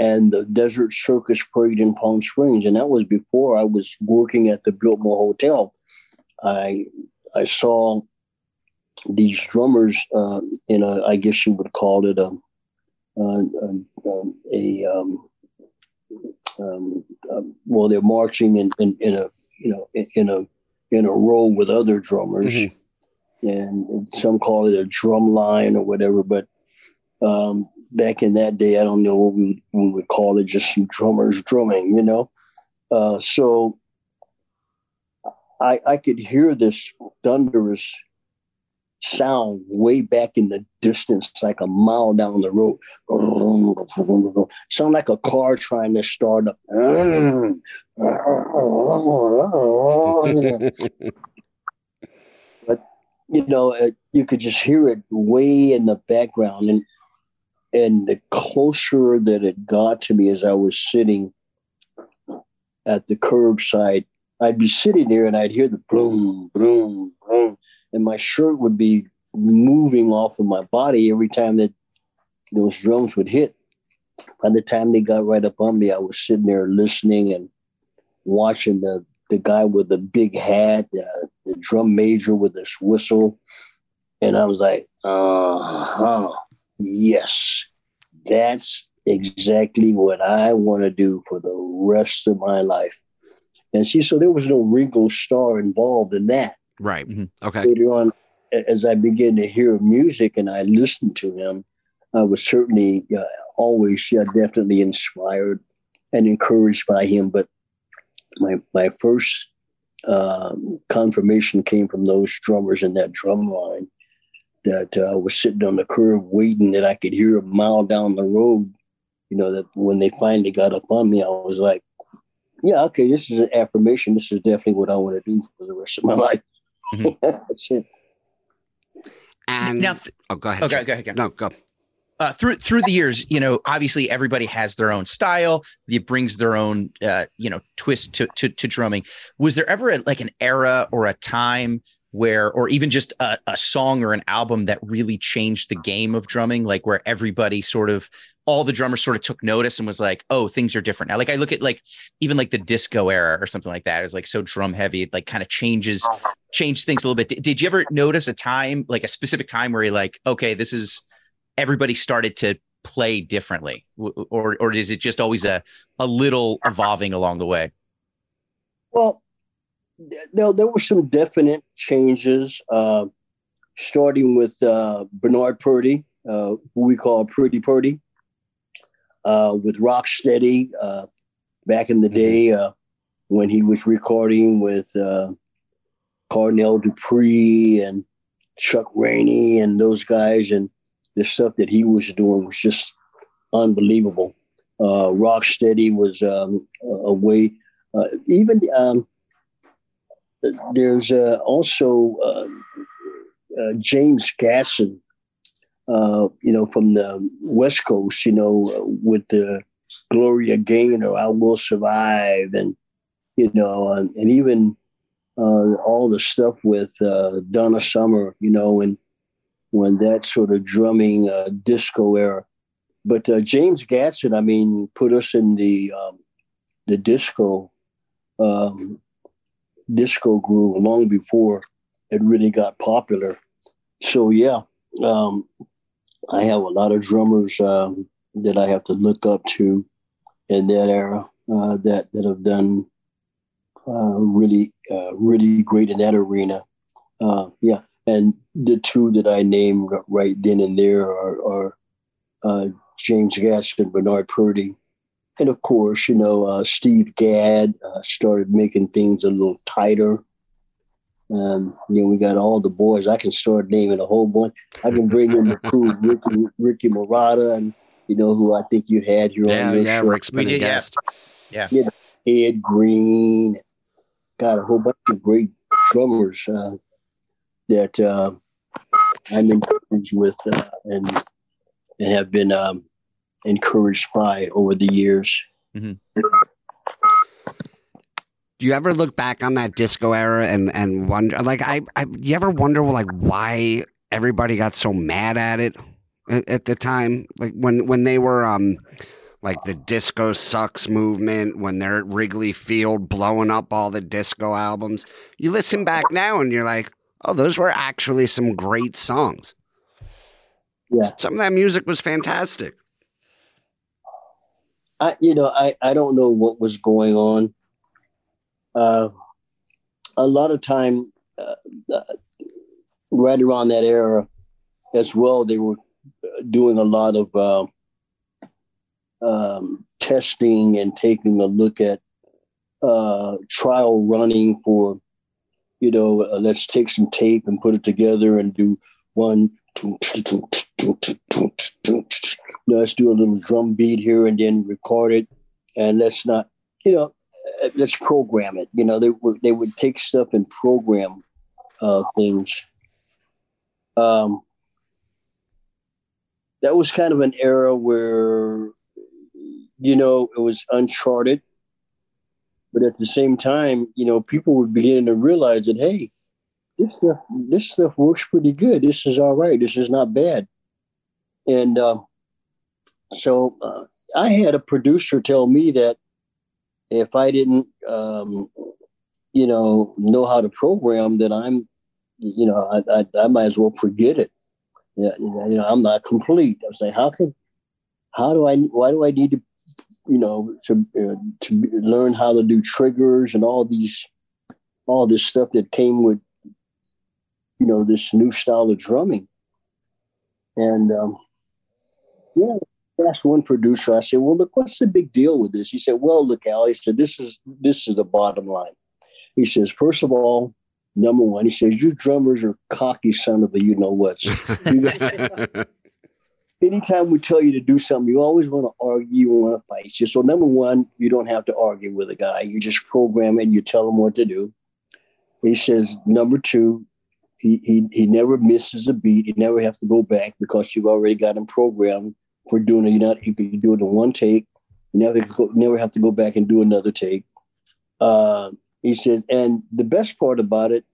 and the Desert Circus Parade in Palm Springs, and that was before I was working at the Biltmore Hotel. I I saw these drummers uh, in a, I guess you would call it a a, a, a um, um, um, well, they're marching in, in, in, a you know in a in a row with other drummers, mm-hmm. and some call it a drum line or whatever. But um, back in that day, I don't know what we would, we would call it, just some drummers drumming, you know. Uh, so I I could hear this thunderous sound way back in the distance, like a mile down the road. Sound like a car trying to start up. but you know, uh, you could just hear it way in the background, and and the closer that it got to me as I was sitting at the curbside, I'd be sitting there and I'd hear the boom, boom, boom and my shirt would be moving off of my body every time that those drums would hit. By the time they got right up on me, I was sitting there listening and watching the the guy with the big hat, uh, the drum major with this whistle, and I was like, "Uh huh, yes, that's exactly what I want to do for the rest of my life." And see, so there was no Ringo Starr involved in that. Right. Mm-hmm. Okay. Later on, as I began to hear music and I listened to him, I was certainly uh, always, yeah, definitely inspired and encouraged by him. But my my first um, confirmation came from those drummers in that drum line that uh, was sitting on the curb waiting that I could hear a mile down the road. You know that when they finally got up on me, I was like, "Yeah, okay, this is an affirmation. This is definitely what I want to do for the rest of my life." Mm-hmm. And now, th- oh, go ahead. Okay, go ahead. Go. No, go. uh, through through the years, you know, obviously everybody has their own style. It brings their own, uh, you know, twist to, to to drumming. Was there ever a, like an era or a time where, or even just a, a song or an album that really changed the game of drumming, like where everybody sort of all the drummers sort of took notice and was like, oh, things are different now. Like I look at like even like the disco era or something like that is like so drum heavy, it like kind of changes change things a little bit. Did, did you ever notice a time, like a specific time where you're like, okay, this is everybody started to play differently, or or is it just always a a little evolving along the way? Well, there, there were some definite changes, uh, starting with uh, Bernard Purdie, uh, who we call Pretty Purdie, uh, with Rocksteady uh, back in the Mm-hmm. day uh, when he was recording with uh, Cornell Dupree and Chuck Rainey and those guys, and the stuff that he was doing was just unbelievable. Uh, Rocksteady was um, a a way, uh, even um, there's uh, also uh, uh, James Gadson, uh, you know, from the West Coast, you know, with the Gloria Gaynor, I Will Survive, and, you know, and, and even uh, all the stuff with uh, Donna Summer, you know, and when that sort of drumming uh, disco era. But uh, James Gadson, I mean, put us in the um, the disco um, disco groove long before it really got popular. So yeah, um, I have a lot of drummers um, that I have to look up to in that era uh, that that have done uh, really uh, really great in that arena. Uh, yeah, and the two that I named right then and there are, are uh, James Gadson and Bernard Purdie. And of course, you know, uh, Steve Gadd started making things a little tighter. Um, you know, we got all the boys. I can start naming a whole bunch. I can bring in the crew, Ricky, Ricky Marotta, and you know who I think you had here Yeah, on your yeah, show. Rick's been We a did, yeah. guest. Ed Greene. Got a whole bunch of great drummers uh, that uh, I'm encouraged with uh, and and have been um, encouraged by over the years. Do you ever look back on that disco era and and wonder like I, I do you ever wonder like why everybody got so mad at it at, at the time like when when they were um like the disco sucks movement when they're at Wrigley Field blowing up all the disco albums you listen back now and you're like oh those were actually some great songs Yeah. some of that music was fantastic I, you know, I, I don't know what was going on. Uh, a lot of time, uh, uh, right around that era, as well, they were uh, doing a lot of uh, um, testing and taking a look at uh, trial running for, you know, uh, let's take some tape and put it together and do one. Let's do a little drum beat here and then record it, and let's not, you know, let's program it. You know, they would they would take stuff and program uh, things. Um, that was kind of an era where, you know, it was uncharted, but at the same time, you know, people were beginning to realize that hey, this stuff this stuff works pretty good. This is all right. This is not bad, and uh, so uh, I had a producer tell me that if I didn't, um, you know, know how to program, that I'm, you know, I, I, I might as well forget it. Yeah, you know, I'm not complete. I was like, how can, how do I, why do I need to, you know, to uh, to learn how to do triggers and all these, all this stuff that came with, you know, this new style of drumming. And um, yeah, asked one producer, I said, Well, look, what's the big deal with this? He said, Well, look, Al, he said, This is this is the bottom line. He says, first of all, number one, he says, You drummers are cocky son of a you know what's. Anytime we tell you to do something, you always want to argue, you want to fight. So number one, you don't have to argue with a guy. You just program it, you tell him what to do. He says, number two, he, he he never misses a beat. You never have to go back because you've already got him programmed for doing it. You not you can do it in one take. You never have to go, never have to go back and do another take. Uh, he said, and the best part about it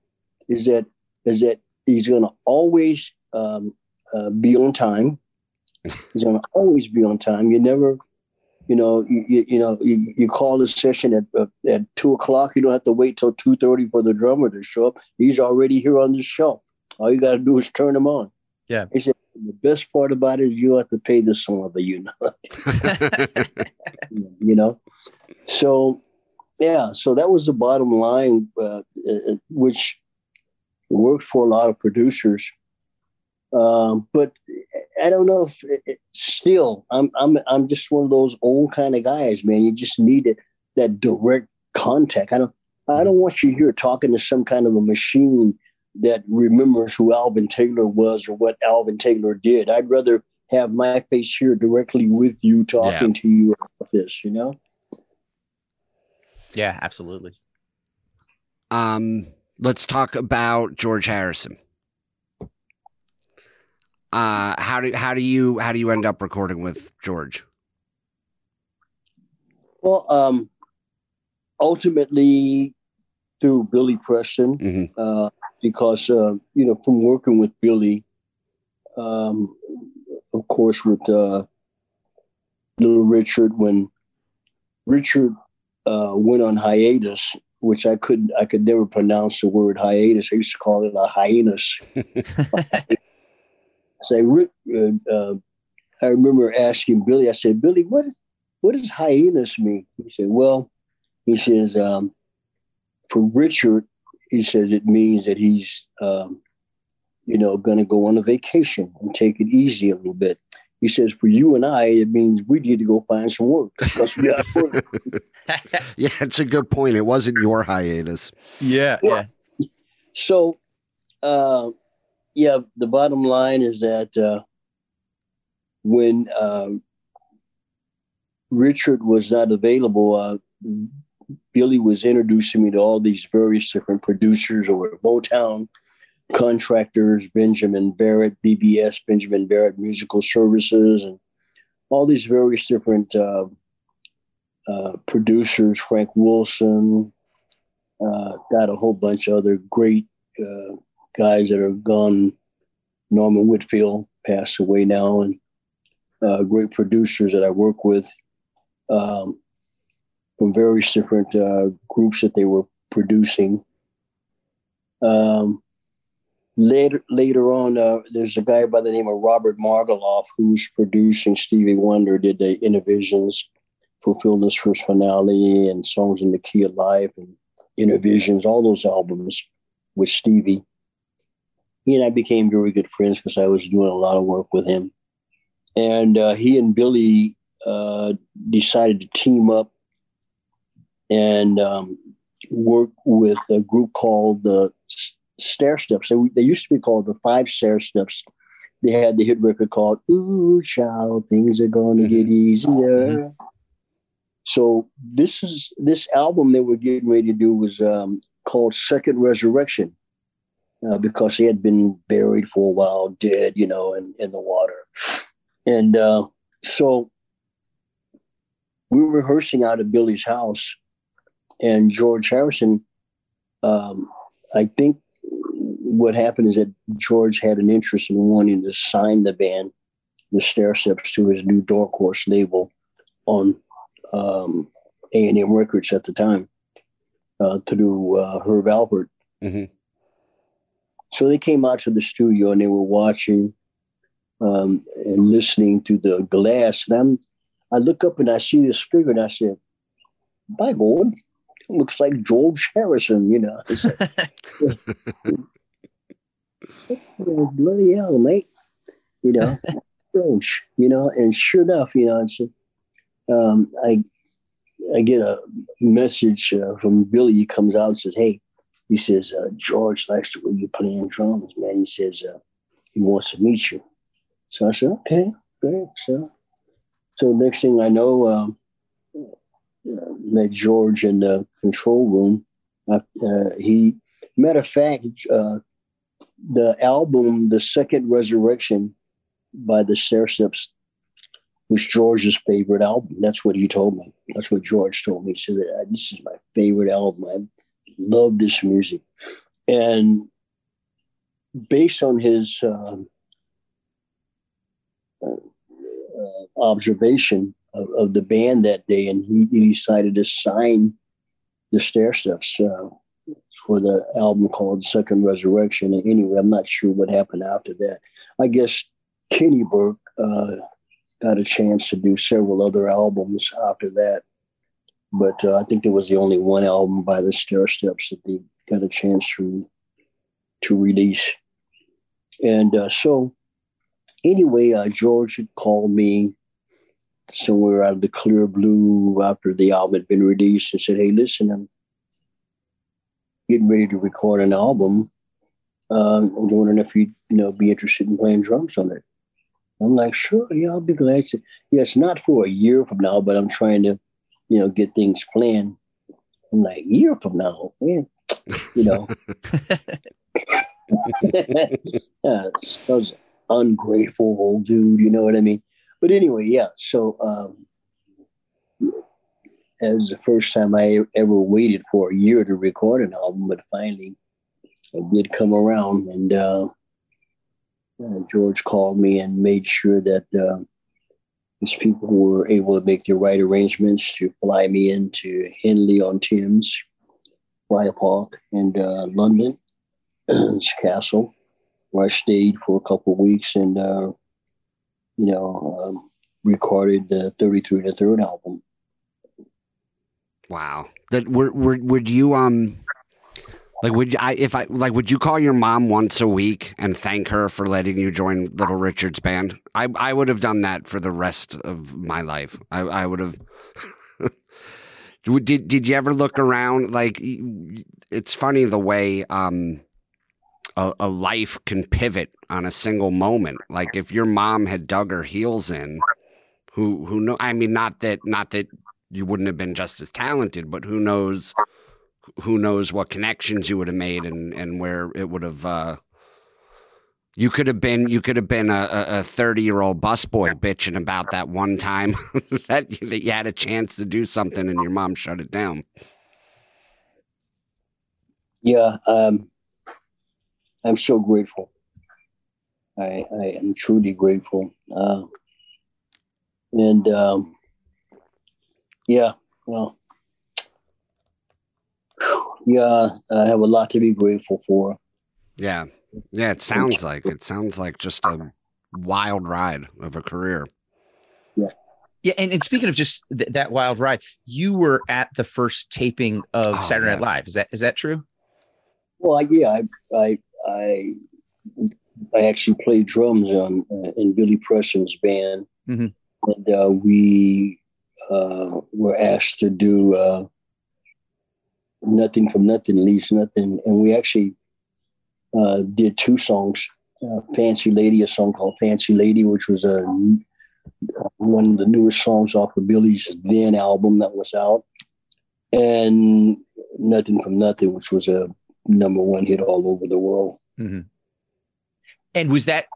is that is that he's going to always um, uh, be on time. He's going to always be on time. You never, you know, you, you, you know, you, you call this session at uh, at two o'clock. You don't have to wait till two thirty for the drummer to show up. He's already here on the show. All you got to do is turn him on. Yeah. He said the best part about it is you have to pay the song, but you know, you know. So, yeah. So that was the bottom line, uh, uh, which worked for a lot of producers. Um, but I don't know if it, it- still I'm I'm I'm just one of those old kind of guys, man. You just need it, that direct contact. I don't I don't want you here talking to some kind of a machine that remembers who Alvin Taylor was or what Alvin Taylor did. I'd rather have my face here directly with you talking to you about this, you know? Yeah, absolutely. Um, let's talk about George Harrison. Uh, how do how do you how do you end up recording with George? Well, um, ultimately through Billy Preston, Mhm. uh, because uh, you know from working with Billy, um, of course with uh, Little Richard when Richard uh, went on hiatus, which I couldn't I could never pronounce the word hiatus. I used to call it a hyenas. Say, Rick, uh, uh, I remember asking Billy. I said, Billy, what what does hyenas mean? He said, well, he says, um, for Richard, he says it means that he's, um, you know, going to go on a vacation and take it easy a little bit. He says, for you and I, it means we need to go find some work because we got work. Yeah, it's a good point. It wasn't your hiatus. yeah, yeah. So, uh, yeah, the bottom line is that uh, when uh, Richard was not available, uh, Billy was introducing me to all these various different producers over at Motown, contractors, Benjamin Barrett, BBS, Benjamin Barrett Musical Services, and all these various different uh, uh, producers, Frank Wilson, uh, got a whole bunch of other great uh, guys that are gone. Norman Whitfield passed away now, and uh, great producers that I work with um, from various different uh, groups that they were producing. Um, later, later on, uh, there's a guy by the name of Robert Margouleff who's producing Stevie Wonder. Did the Innervisions, Fulfilled This First Finale, and Songs in the Key of Life, and Innervisions, all those albums with Stevie. He and I became very good friends because I was doing a lot of work with him. And uh, he and Billy uh, decided to team up and um, work with a group called the Stairsteps. They, they used to be called the Five Stairsteps. They had the hit record called "Ooh Child, Things Are Gonna Get Easier." So this is this album they were getting ready to do was um, called Second Resurrection uh, because he had been buried for a while, dead, you know, in, in the water. And uh, so we were rehearsing out of Billy's house, and George Harrison, um, I think what happened is that George had an interest in wanting to sign the band, the Stairsteps, to his new Dark Horse label on um, A&M Records at the time uh, through uh, Herb Alpert. Mhm. So they came out to the studio and they were watching um, and listening to the glass. And I'm, I look up and I see this figure and I said, by God, looks like George Harrison, you know. Like, "Oh, bloody hell, mate. You know, George, you know, and sure enough, you know, it's, um, I, I get a message uh, from Billy. He comes out and says, Hey, he says, uh, George likes the way you're playing drums, man. He says, uh, he wants to meet you. So I said, okay, great. So, so next thing I know, um, met George in the control room. Uh, uh, he, matter of fact, uh, the album, the second resurrection by the Stairsteps was George's favorite album. That's what he told me. That's what George told me. He said, this is my favorite album. I love this music. And based on his uh, uh, observation of, of, the band that day, and he, he decided to sign the Stairsteps uh, for the album called Second Resurrection. And anyway, I'm not sure what happened after that. I guess Keni Burke uh, got a chance to do several other albums after that. But uh, I think there was the only one album by the Stairsteps that they got a chance to to release. And uh, so, anyway, uh, George had called me somewhere out of the clear blue after the album had been released and said, Hey, listen, I'm getting ready to record an album. Um, I was wondering if you'd you know, be interested in playing drums on it. I'm like, sure, yeah, I'll be glad to. Yeah, it's not for a year from now, but I'm trying to, you know, get things planned. I'm like, year from now, man, you know. yeah, I was ungrateful old dude, you know what I mean? But anyway, yeah. So um, as the first time I ever waited for a year to record an album, but finally it did come around, and uh, George called me and made sure that uh, his people were able to make the right arrangements to fly me into Henley on Thames, Friar Park, and uh, London castle, where I stayed for a couple of weeks and, uh, you know, um, recorded the 33 the third album. Wow. That were, were would you um like would I if I like would you call your mom once a week and thank her for letting you join Little Richard's band? I I would have done that for the rest of my life. I I would have did did you ever look around like it's funny the way um a, a life can pivot on a single moment. Like if your mom had dug her heels in, who who know I mean not that not that you wouldn't have been just as talented, but who knows who knows what connections you would have made and and where it would have uh, you could have been you could have been a 30 year old busboy bitching about that one time that, that you had a chance to do something and your mom shut it down yeah um, i'm so grateful i i am truly grateful uh, and um, yeah well yeah, I have a lot to be grateful for. Yeah. Yeah, it sounds like it sounds like just a wild ride of a career. Yeah. Yeah, and, and speaking of just th- that wild ride, you were at the first taping of oh, Saturday yeah. Night Live. Is that is that true? Well, I, yeah, I I I, I actually played drums on uh, in Billy Preston's band, mm-hmm. and uh, we uh, were asked to do uh, nothing from nothing leaves nothing. And we actually uh, did two songs. Uh, Fancy Lady, a song called Fancy Lady, which was a one of the newest songs off of Billy's then album that was out, and Nothing from Nothing, which was a number one hit all over the world. Mm-hmm. And was that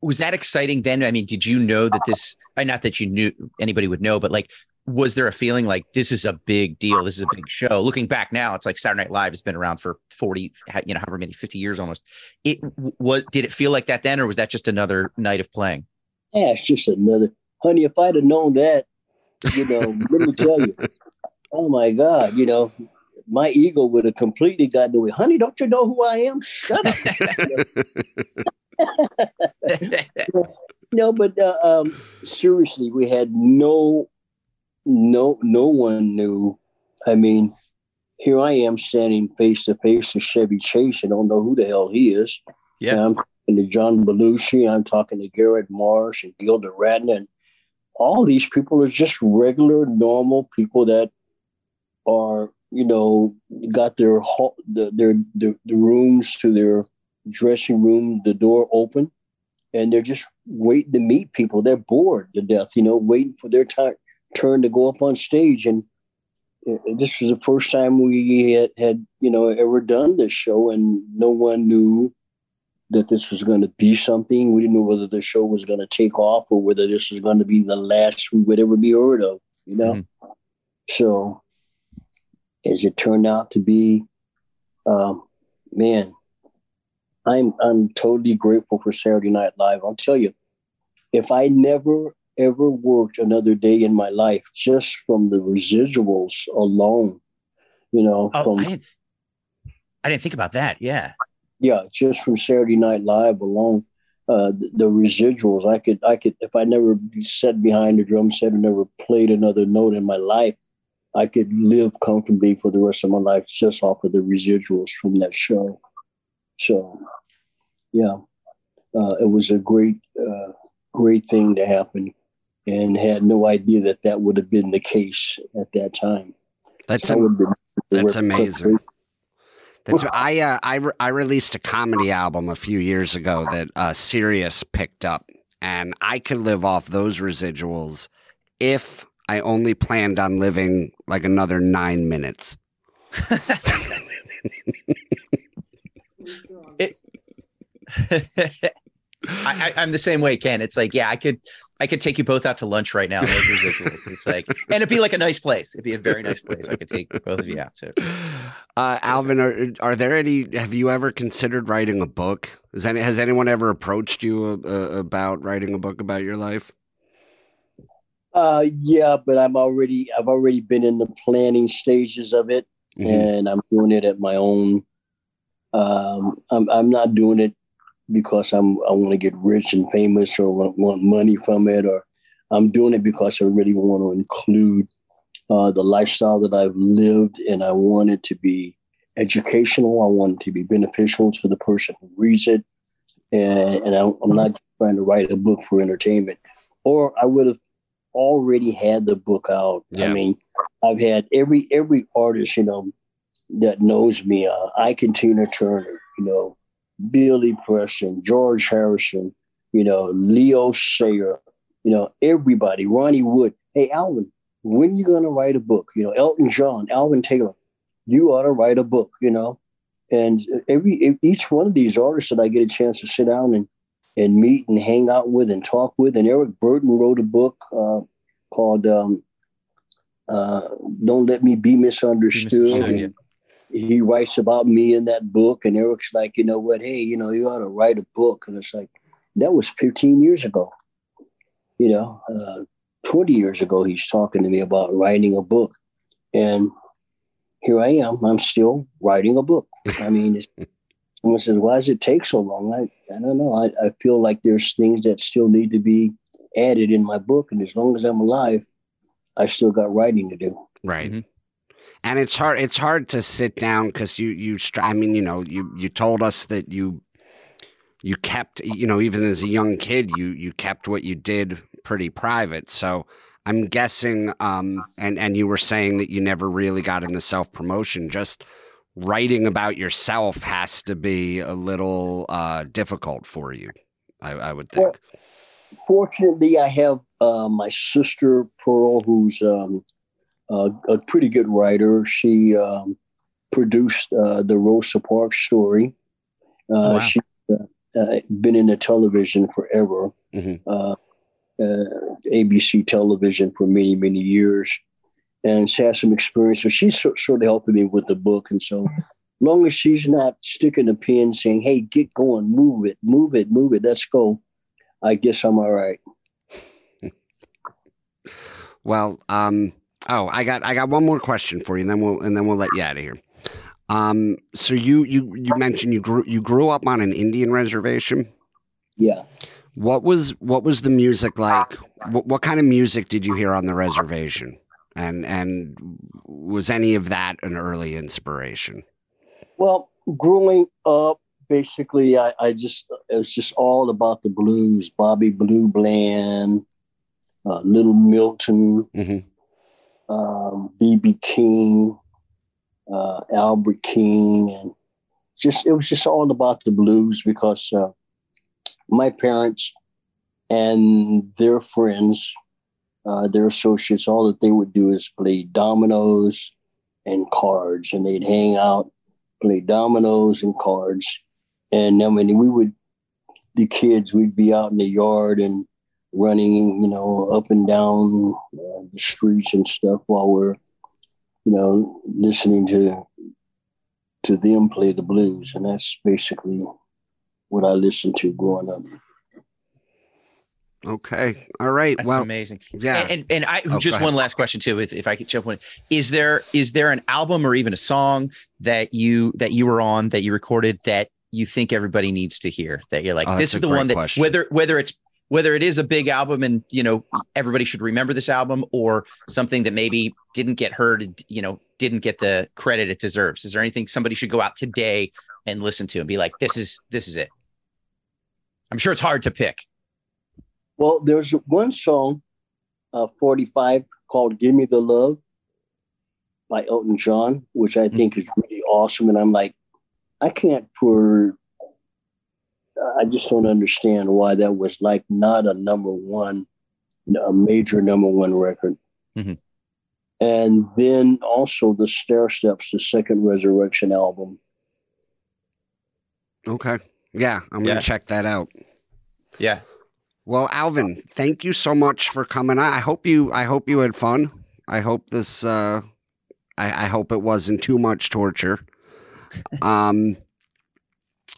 was that exciting then? I mean, did you know that this? Not that you knew anybody would know, but like, was there a feeling like this is a big deal? This is a big show. Looking back now, it's like Saturday Night Live has been around for 40, you know, however many, 50 years almost. It was, did it feel like that then, or was that just another night of playing? Yeah, it's just another, honey, if I'd have known that, you know, let me tell you, oh my God, you know, my ego would have completely gotten away. Honey, don't you know who I am? Shut up. no, but uh, um, seriously, we had no no no one knew. I mean, here I am standing face to face with Chevy Chase. I don't know who the hell he is. Yeah. And I'm talking to John Belushi. I'm talking to Garrett Morris and Gilda Radner. And all these people are just regular, normal people that are, you know, got their their their, their the rooms to their dressing room, the door open, and they're just waiting to meet people. They're bored to death, you know, waiting for their time turn to go up on stage and this was the first time we had, had you know ever done this show and no one knew that this was going to be something. We didn't know whether the show was going to take off or whether this was going to be the last we would ever be heard of. You know, mm-hmm. so as it turned out to be, um, man, I'm I'm totally grateful for Saturday Night Live. I'll tell you, if I never ever worked another day in my life just from the residuals alone, you know, oh, from I didn't, I didn't think about that. Yeah, yeah, just from Saturday Night Live alone, uh, the, the, residuals. I could, I could, if I never sat behind the drum set and never played another note in my life, I could live comfortably for the rest of my life just off of the residuals from that show. So, yeah, uh, it was a great, uh, great thing to happen, and had no idea that that would have been the case at that time. That's so that's amazing. That's I uh, I re- I released a comedy album a few years ago that uh, Sirius picked up, and I could live off those residuals if I only planned on living like another nine minutes. it, I, am the same way, Ken. It's like, yeah, I could, I could take you both out to lunch right now. Those. It's like, and it'd be like a nice place. It'd be a very nice place. I could take both of you out to. Uh, Alvin, are, are there any? Have you ever considered writing a book? Has any has anyone ever approached you uh, about writing a book about your life? Uh, yeah, but I'm already I've already been in the planning stages of it, mm-hmm. and I'm doing it at my own. Um, I'm I'm not doing it because I'm I want to get rich and famous or want, want money from it, or I'm doing it because I really want to include uh, the lifestyle that I've lived, and I want it to be educational. I want it to be beneficial to the person who reads it, and, and I, I'm not trying to write a book for entertainment. Or I would have already had the book out. Yeah. I mean, I've had every every artist, you know, that knows me. Uh, Ike and Tina Turner, you know, Billy Preston, George Harrison, you know, Leo Sayer, you know, everybody, Ronnie Wood. Hey, Alvin, when are you going to write a book? You know, Elton John, Alvin Taylor, you ought to write a book, you know. And every each one of these artists that I get a chance to sit down and and meet and hang out with and talk with. And Eric Burdon wrote a book uh, called um, uh, "Don't Let Me Be Misunderstood." Be he writes about me in that book, and Eric's like, you know what? Hey, you know, you ought to write a book. And it's like, that was 15 years ago. You know, uh, 20 years ago, he's talking to me about writing a book. And here I am. I'm still writing a book. I mean, someone says, why does it take so long? I, I don't know. I, I feel like there's things that still need to be added in my book. And as long as I'm alive, I still got writing to do. Right. Mm-hmm and it's hard it's hard to sit down because you you i mean you know you you told us that you you kept you know even as a young kid you you kept what you did pretty private so i'm guessing um and and you were saying that you never really got into self promotion just writing about yourself has to be a little uh difficult for you i, I would think well, fortunately i have uh, my sister pearl who's um uh, a pretty good writer. She um, produced uh, the Rosa Parks story. Uh, oh, wow. She's uh, uh, been in the television forever, mm-hmm. ABC television for many, many years, and she has some experience. So she's sort of helping me with the book. And so, long as she's not sticking a pin saying, hey, get going, move it, move it, move it, let's go, I guess I'm all right. well, um, Oh, I got I got one more question for you, and then we'll and then we'll let you out of here. Um, so you you you mentioned you grew you grew up on an Indian reservation. Yeah. What was what was the music like? What, what kind of music did you hear on the reservation? And and was any of that an early inspiration? Well, growing up, basically, I, I just it was just all about the blues. Bobby Blue Bland, uh, Little Milton. Mm-hmm um, BB King, uh, Albert King, and just it was just all about the blues because uh, my parents and their friends, uh, their associates, all that they would do is play dominoes and cards, and they'd hang out, play dominoes and cards, and then when we would the kids, we'd be out in the yard and running, you know, up and down uh, the streets and stuff while we're, you know, listening to to them play the blues, and that's basically what I listened to growing up. Okay. All right. That's well, amazing. yeah. And and, and I Oh, just one last question too, if, if I could jump in. Is there is there an album or even a song that you that you were on that you recorded that you think everybody needs to hear? That you're like, Oh, this is the one that question. whether whether it's whether it is a big album and you know everybody should remember this album or something that maybe didn't get heard, you know, didn't get the credit it deserves. Is there anything somebody should go out today and listen to and be like, this is this is it? I'm sure it's hard to pick. Well, there's one song, uh, 45, called Give Me the Love by Elton John, which I think is really awesome. And I'm like, I can't for, I just don't understand why that was like not a number one, a major number one record. Mhm. And then also the Stairsteps, the second Resurrection album. okay. Yeah. I'm going to check that out. Yeah. Well, Alvin, thank you so much for coming. I hope you I hope you had fun. I hope this uh I, I hope it wasn't too much torture. Um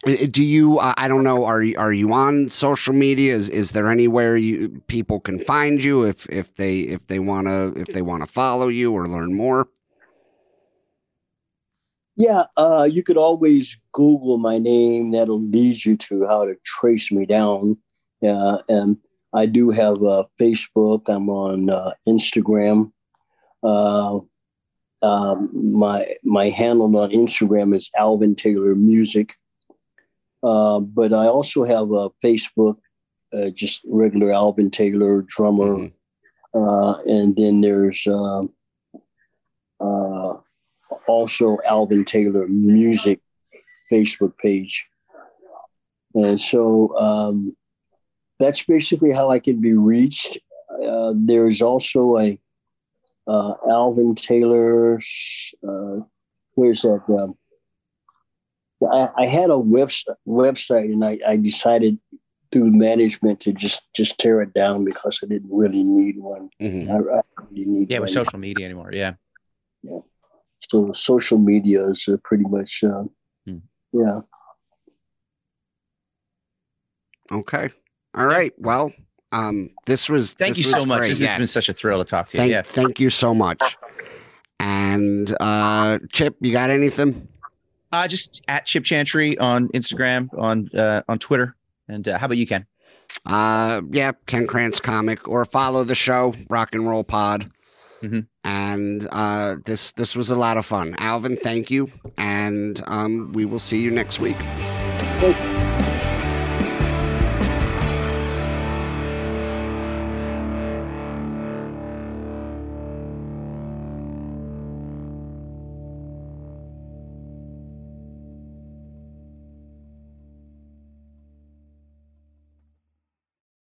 do you I don't know are you are you on social media is is there anywhere you people can find you if if they if they want to if they want to follow you or learn more? Yeah, uh, you could always Google my name. That'll lead you to how to trace me down. Uh, and I do have uh, Facebook. I'm on uh, Instagram. Uh, um, my my handle on Instagram is Alvin Taylor Music. Uh, but I also have a Facebook, uh, just regular Alvin Taylor drummer. Mhm. Uh, and then there's um uh, also Alvin Taylor Music Facebook page. And so um, that's basically how I can be reached. Uh, there's also a uh, Alvin Taylor, uh, where's that? Um, I, I had a website, website and I, I decided through management to just just tear it down because I didn't really need one. Mhm. I, I really need Yeah, with social media anymore. Yeah. yeah. So social media is uh, pretty much, uh, Hmm. yeah. Okay. All right. Well, um this was Thank this you so much. great. This Yeah. has been such a thrill to talk to you. Thank, yeah. thank you so much. And uh Chip, you got anything? Uh, just at Chip Chantry on Instagram, on uh, on Twitter. And uh, how about you, Ken? Uh yeah, Ken Krantz comic or follow the show, Rock and Roll Pod. Mhm. And uh this this was a lot of fun. Alvin, thank you. And um we will see you next week. Thank you.